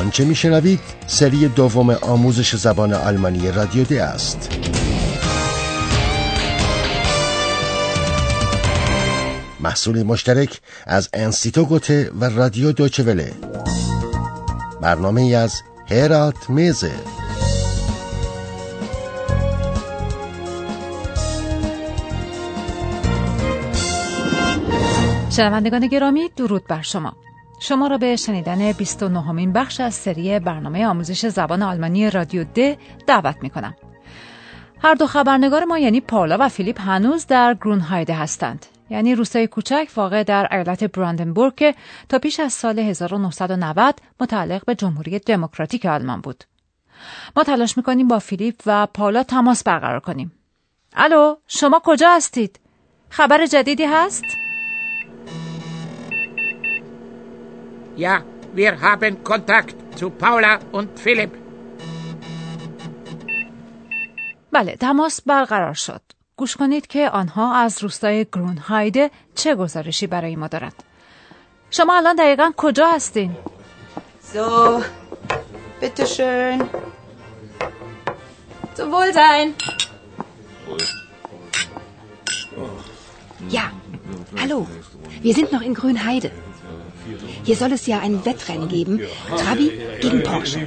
آنچه میشنوید؟ سری دوم آموزش زبان آلمانی رادیو دی است. محصول مشترک از انستیتو گوته و رادیو دوچوله برنامه از هرات میزه. شنوندگان گرامی درود بر شما. شما را به شنیدن 29 همین بخش از سری برنامه آموزش زبان آلمانی رادیو د دعوت می کنم. هر دو خبرنگار ما یعنی پاولا و فیلیپ هنوز در گرونهایده هستند. یعنی روستای کوچک واقع در ایالت براندنبورگ که تا پیش از سال 1990 متعلق به جمهوری دموکراتیک آلمان بود. ما تلاش می‌کنیم با فیلیپ و پاولا تماس برقرار کنیم. الو شما کجا هستید؟ خبر جدیدی هست؟ Ja, wir haben Kontakt zu Paula und Philipp. بله تماس برقرار شد. گوش کنید که آنها از روستای گرونهایده چه گزارشی برای ما دارند. شما الان دقیقا کجا هستین؟ So, bitteschön. Zum Wohlsein. Ja, hallo. Wir sind noch in Grünheide. Hier soll es ja ein Wettrennen geben. Trabi gegen Porsche.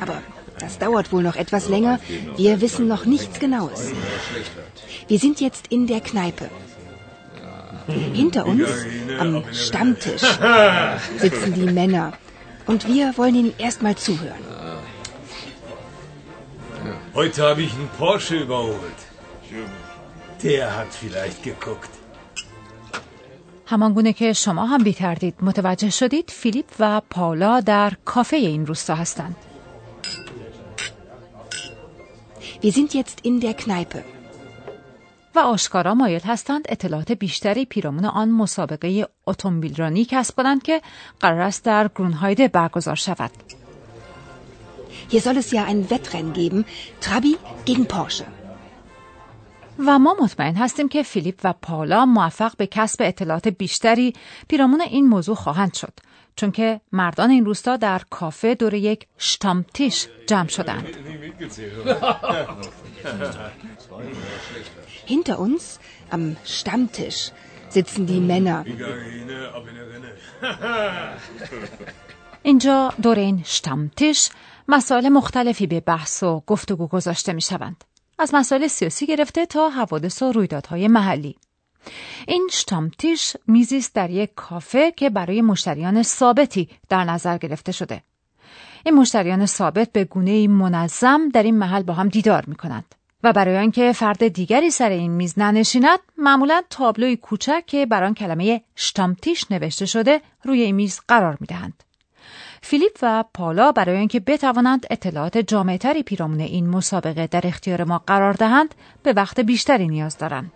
Aber das dauert wohl noch etwas länger. Wir wissen noch nichts Genaues. Wir sind jetzt in der Kneipe. Hinter uns, am Stammtisch, sitzen die Männer. Und wir wollen ihnen erstmal zuhören. Heute habe ich einen Porsche überholt. Der hat vielleicht geguckt. همانگونه که شما هم بیتردید متوجه شدید فیلیپ و پاولا در کافه این روستا هستند. Wir sind jetzt in der Kneipe. و آشکارا مایل هستند اطلاعات بیشتری پیرامون آن مسابقه اتومبیلرانی کسب کنند که قرار است در گرونهایده برگزار شود. Hier soll es ja ein Wettrennen geben. Trabi gegen Porsche. و ما مطمئن هستیم که فیلیپ و پاولا موفق به کسب اطلاعات بیشتری پیرامون این موضوع خواهند شد چون که مردان این روستا در کافه دور یک شتامتیش جمع شدند. Hinter uns, am Stammtisch, sitzen die Männer. اینجا دور این شتامتیش مسائل مختلفی به بحث و گفتگو گذاشته می شوند. از مسائل سیاسی گرفته تا حوادث و رویدادهای محلی. این شتامتیش میزی است در یک کافه که برای مشتریان ثابتی در نظر گرفته شده. این مشتریان ثابت به گونه منظم در این محل با هم دیدار می کنند. و برای آنکه فرد دیگری سر این میز ننشیند معمولا تابلوی کوچک که بر آن کلمه شتامتیش نوشته شده روی میز قرار می دهند. فیلیپ و پالا برای اینکه بتوانند اطلاعات جامعتری پیرامون این مسابقه در اختیار ما قرار دهند به وقت بیشتری نیاز دارند.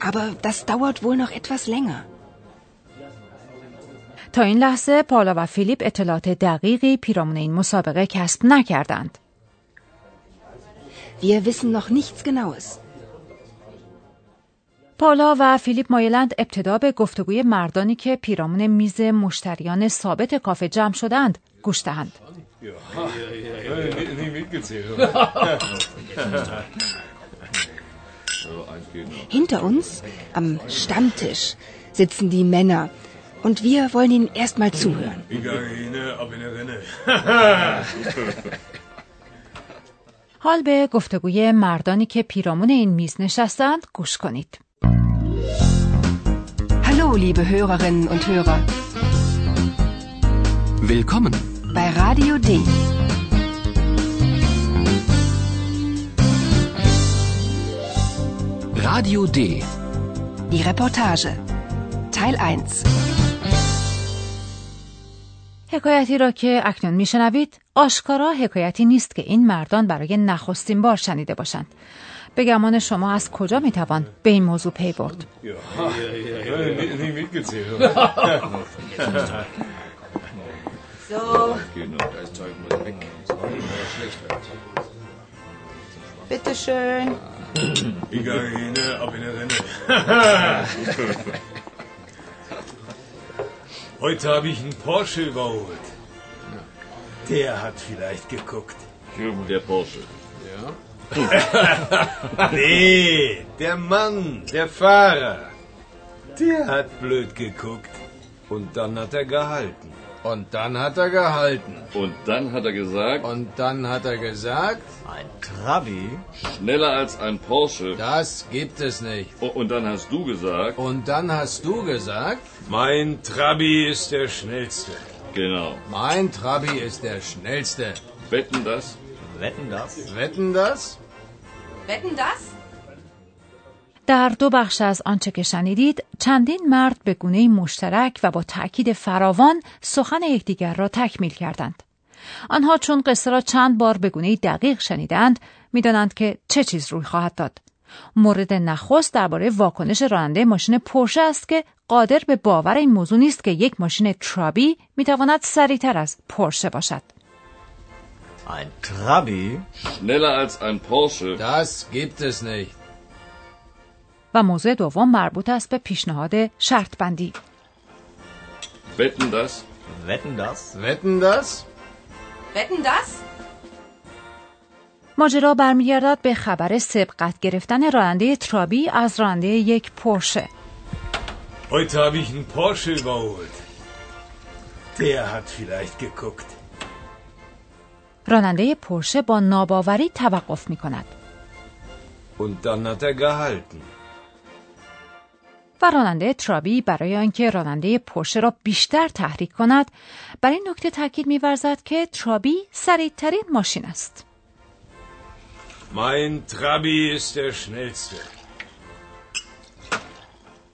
Aber das dauert wohl noch etwas länger. تا این لحظه پالا و فیلیپ اطلاعات دقیقی پیرامون این مسابقه کسب نکردند. Wir wissen noch nichts Genaues. پالا و فیلیپ مایلند ابتدا به گفتگوی مردانی که پیرامون میز مشتریان ثابت کافه جمع شدند گوش دهند. Hinter uns, am Stammtisch, sitzen die Männer. Und wir wollen ihnen erstmal zuhören. حال به گفتگوی مردانی که پیرامون این میز نشستند گوش کنید. Hallo, liebe Hörerinnen und Hörer. Willkommen. Bei Radio D. Radio D. Die Reportage. Teil 1. حکایتی را که اکنون میشنوید آشکارا حکایتی نیست که این مردان برای نخستین بار شنیده باشند به گمان شما از کجا میتوان به این موضوع پی برد So, bitteschön. Heute habe ich einen Porsche überholt. Der hat vielleicht geguckt. Der Porsche. Nee, der Mann, der Fahrer. Der hat blöd geguckt. Und dann hat er gehalten. Und dann hat er gehalten. Und dann hat er gesagt, Und dann hat er gesagt, Ein Trabi? schneller als ein Porsche. das gibt es nicht. Oh, Und dann hast du gesagt, Und dann hast du gesagt, Mein Trabi ist der schnellste. genau. mein Trabi ist der schnellste. Wetten das? Wetten das? Wetten das? Wetten das? در دو بخش از آنچه که شنیدید چندین مرد به گونه مشترک و با تأکید فراوان سخن یکدیگر را تکمیل کردند. آنها چون قصه را چند بار به گونه دقیق شنیدند می‌دانند که چه چیز روی خواهد داد. مورد نخست درباره واکنش راننده ماشین پرشه است که قادر به باور این موضوع نیست که یک ماشین ترابی می‌تواند سریعتر از پرشه باشد. Ein Trabi? Schneller als ein Porsche. Das gibt es nicht. و موضوع دوم مربوط است به پیشنهاد شرط بندی. Wetten das? Wetten das? Wetten das? Wetten das? ماجرا برمیگردد به خبر سبقت گرفتن راننده ترابی از راننده یک پرشه. Heute habe ich einen Porsche überholt. Der hat vielleicht geguckt. راننده پرشه با ناباوری توقف می کند Und dann hat er gehalten. و راننده ترابی برای آنکه راننده پرشه را بیشتر تحریک کند بر این نکته تاکید می‌ورزد که ترابی سریعترین ماشین است. Mein Trabi ist der schnellste.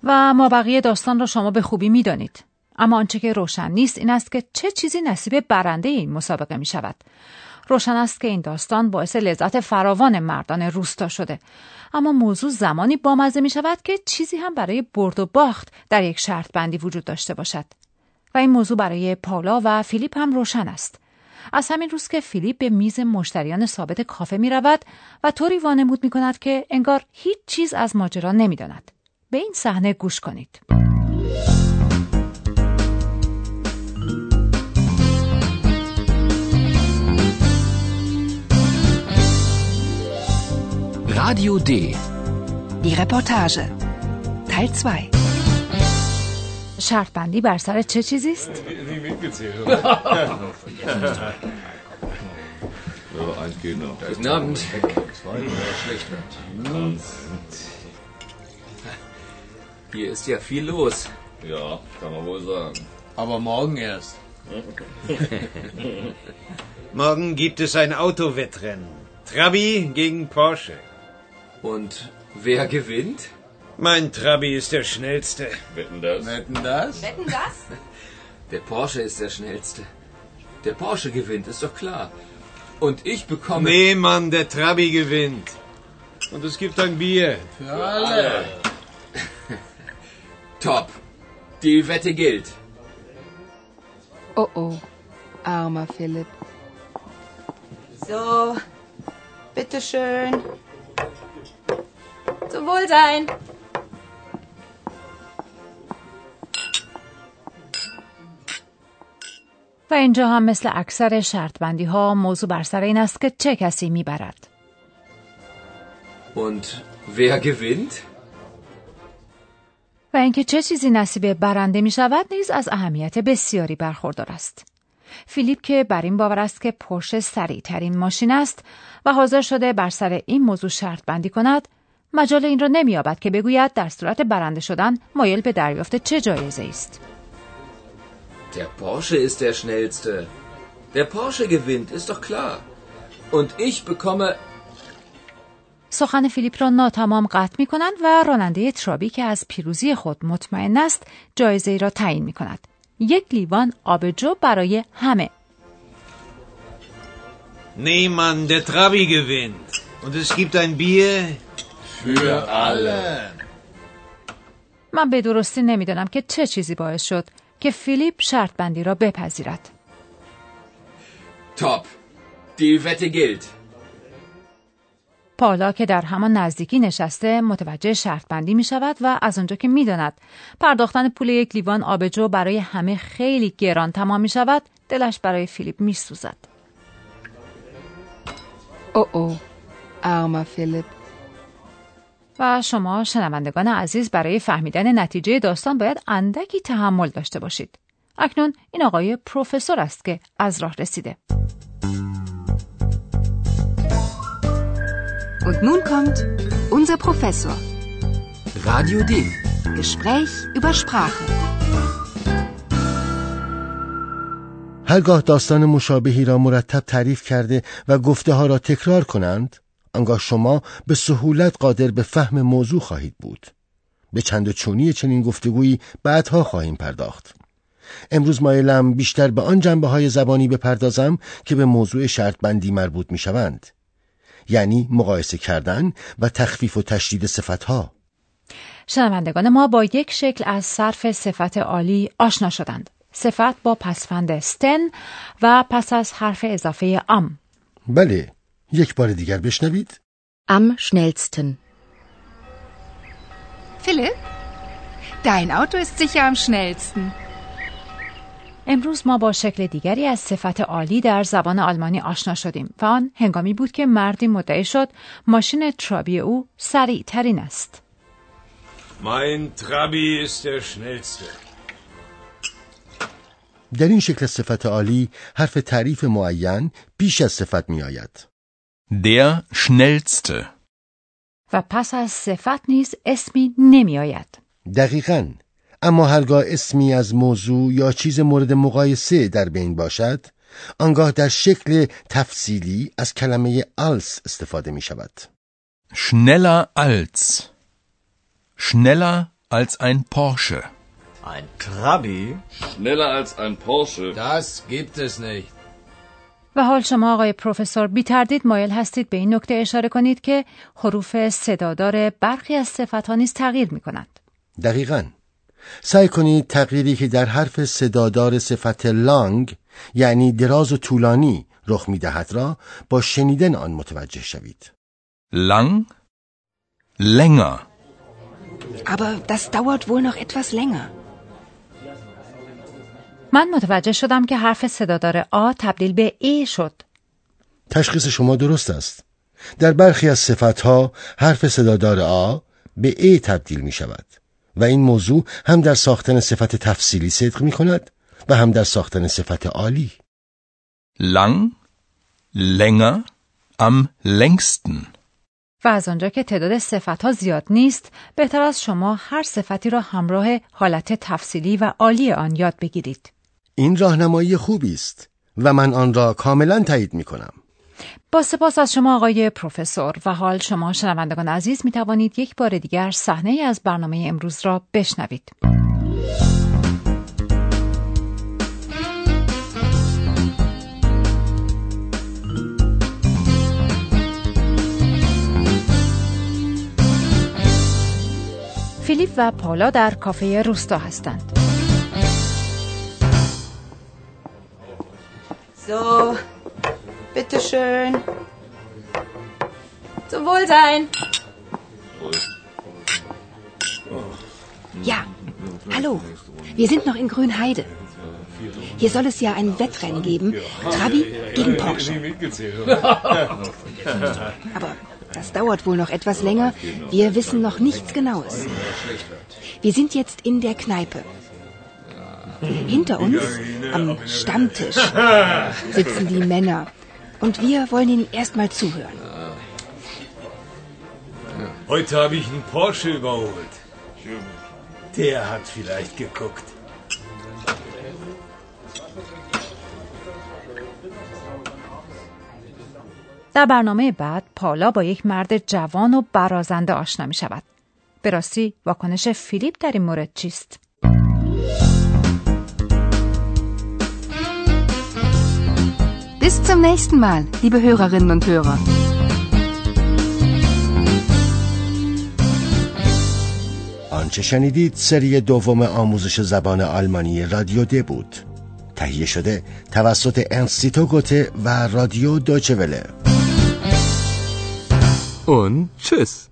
و ما بقیه داستان را شما به خوبی می‌دانید. اما آنچه که روشن نیست این است که چه چیزی نصیب برنده این مسابقه می شود. روشن است که این داستان باعث لذت فراوان مردان روستا شده. اما موضوع زمانی بامزه می شود که چیزی هم برای برد و باخت در یک شرط بندی وجود داشته باشد. و این موضوع برای پاولا و فیلیپ هم روشن است. از همین روز که فیلیپ به میز مشتریان ثابت کافه می رود و طوری وانمود می کند که انگار هیچ چیز از ماجرا نمی داند. به این صحنه گوش کنید. Radio D. Die Reportage. Teil 2. شرط بندی بر سر چه چیزی است؟ Ja, eins geht noch. Guten Abend. Hier ist ja viel los. Ja, kann man wohl sagen. Aber morgen erst. Morgen gibt es ein Autowettrennen. Trabi gegen Porsche. Und wer gewinnt? Mein Trabi ist der schnellste. Wetten das? Wetten das? Wetten das? Der Porsche ist der schnellste. Der Porsche gewinnt, ist doch klar. Und ich bekomme. Nee, Mann, der Trabi gewinnt. Und es gibt ein Bier. Für alle. Top. Die Wette gilt. Oh oh, armer Philipp. So, bitteschön. Zum Wohlsein. و اینجا هم مثل اکثر شرط بندی ها موضوع بر سر این است که چه کسی می‌برد. Und wer gewinnt? و اینکه چه چیزی نصیب برنده می شود نیز از اهمیت بسیاری برخوردار است. فیلیپ که بر این باور است که پرشه سریع ترین ماشین است و حاضر شده بر سر این موضوع شرط بندی کند مجال این را نمییابد که بگوید در صورت برنده شدن مایل به دریافت چه جایزه است. Der Porsche ist der schnellste. Der Porsche gewinnt, ist doch klar. Und ich bekomme. سخن فیلیپ را ناتمام قطع می کنند و راننده ترابی که از پیروزی خود مطمئن است جایزه ای را تعیین می کند. یک لیوان آبجو برای همه. Nee, Mann, der Trabi gewinnt. Und es gibt ein Bier. Für alle. من به درستی نمی‌دانم که چه چیزی باعث شد که فیلیپ شرط بندی را بپذیرد. Top. Die Wette gilt. پالا که در همان نزدیکی نشسته متوجه شرط بندی می شود و از آنجا که می داند پرداختن پول یک لیوان آبجو برای همه خیلی گران تمام می شود دلش برای فیلیپ می سوزد. او او armer فیلیپ و شما شنوندگان عزیز برای فهمیدن نتیجه داستان باید اندکی تحمل داشته باشید. اکنون این آقای پروفسور است که از راه رسیده. Und nun kommt unser Professor. Radio D. Gespräch über Sprache. هرگاه داستان مشابهی را مرتب تعریف کرده و گفته ها را تکرار کنند آنگاه شما به سهولت قادر به فهم موضوع خواهید بود به چند و چونی چنین گفتگویی بعدها خواهیم پرداخت امروز مایلم بیشتر به آن جنبه های زبانی بپردازم که به موضوع شرط بندی مربوط می شوند یعنی مقایسه کردن و تخفیف و تشدید صفت ها شنوندگان ما با یک شکل از صرف صفت عالی آشنا شدند. صفت با پسفند استن و پس از حرف اضافه ام. بله یک بار دیگر بشنوید Am schnellsten. Philipp, dein Auto ist sicher am schnellsten. امروز ما با شکل دیگری از صفت عالی در زبان آلمانی آشنا شدیم و آن هنگامی بود که مردی مدعی شد ماشین ترابی او سریع ترین است. Mein Trabi ist der schnellste. در این شکل صفت عالی حرف تعریف معین بیش از صفت می آید Der schnellste. و پس از صفت نیز اسمی نمی آید. دقیقا اما هرگاه اسمی از موضوع یا چیز مورد مقایسه در بین باشد آنگاه در شکل تفصیلی از کلمه als استفاده می شود Schneller als. Schneller als ein Porsche. Ein Trabi? Schneller als ein Porsche. Das gibt es nicht. و حال شما آقای پروفسور بی تردید مایل هستید به این نکته اشاره کنید که حروف صدادار برخی از صفت ها نیز تغییر می کنند. دقیقا سعی کنید تغییری که در حرف صدادار صفت لانگ یعنی دراز و طولانی رخ می دهد را با شنیدن آن متوجه شوید Lang? Länger. Aber das dauert wohl noch etwas länger. من متوجه شدم که حرف صدادار آ تبدیل به ای شد. تشخیص شما درست است در برخی از صفتها حرف صدادار آ به ای تبدیل می شود و این موضوع هم در ساختن صفت تفصیلی صدق می کند و هم در ساختن صفت عالی Lang? Länger? Am längsten. و از آنجا که تعداد صفت ها زیاد نیست بهتر از شما هر صفتی را همراه حالت تفصیلی و عالی آن یاد بگیرید. این راهنمایی خوبی است و من آن را کاملا تایید می کنم با سپاس از شما آقای پروفسور و حال شما شنوندگان عزیز می توانید یک بار دیگر صحنه از برنامه امروز را بشنوید. فیلیپ و پالا در کافه روستا هستند. So, bitteschön. Zum Wohlsein. Ja, hallo. Wir sind noch in Grünheide. Hier soll es ja ein Wettrennen geben. Trabi gegen Porsche. Aber das dauert wohl noch etwas länger. Wir wissen noch nichts Genaues. Wir sind jetzt in der Kneipe. Hinter uns, am Stammtisch, sitzen die Männer. Und wir wollen ihnen erstmal zuhören. Heute habe ich einen Porsche überholt. Der hat vielleicht geguckt. در برنامه بعد پالا با یک مرد جوان و برازنده آشنا می شود. به راستی واکنش فیلیپ در این مورد چیست؟ Bis zum nächsten Mal, liebe Hörerinnen und Hörer. آنچه شنیدید سری دوم آموزش زبان آلمانی رادیو د بود تهیه شده توسط انستیتو گوته و رادیو دوچوله und tschüss.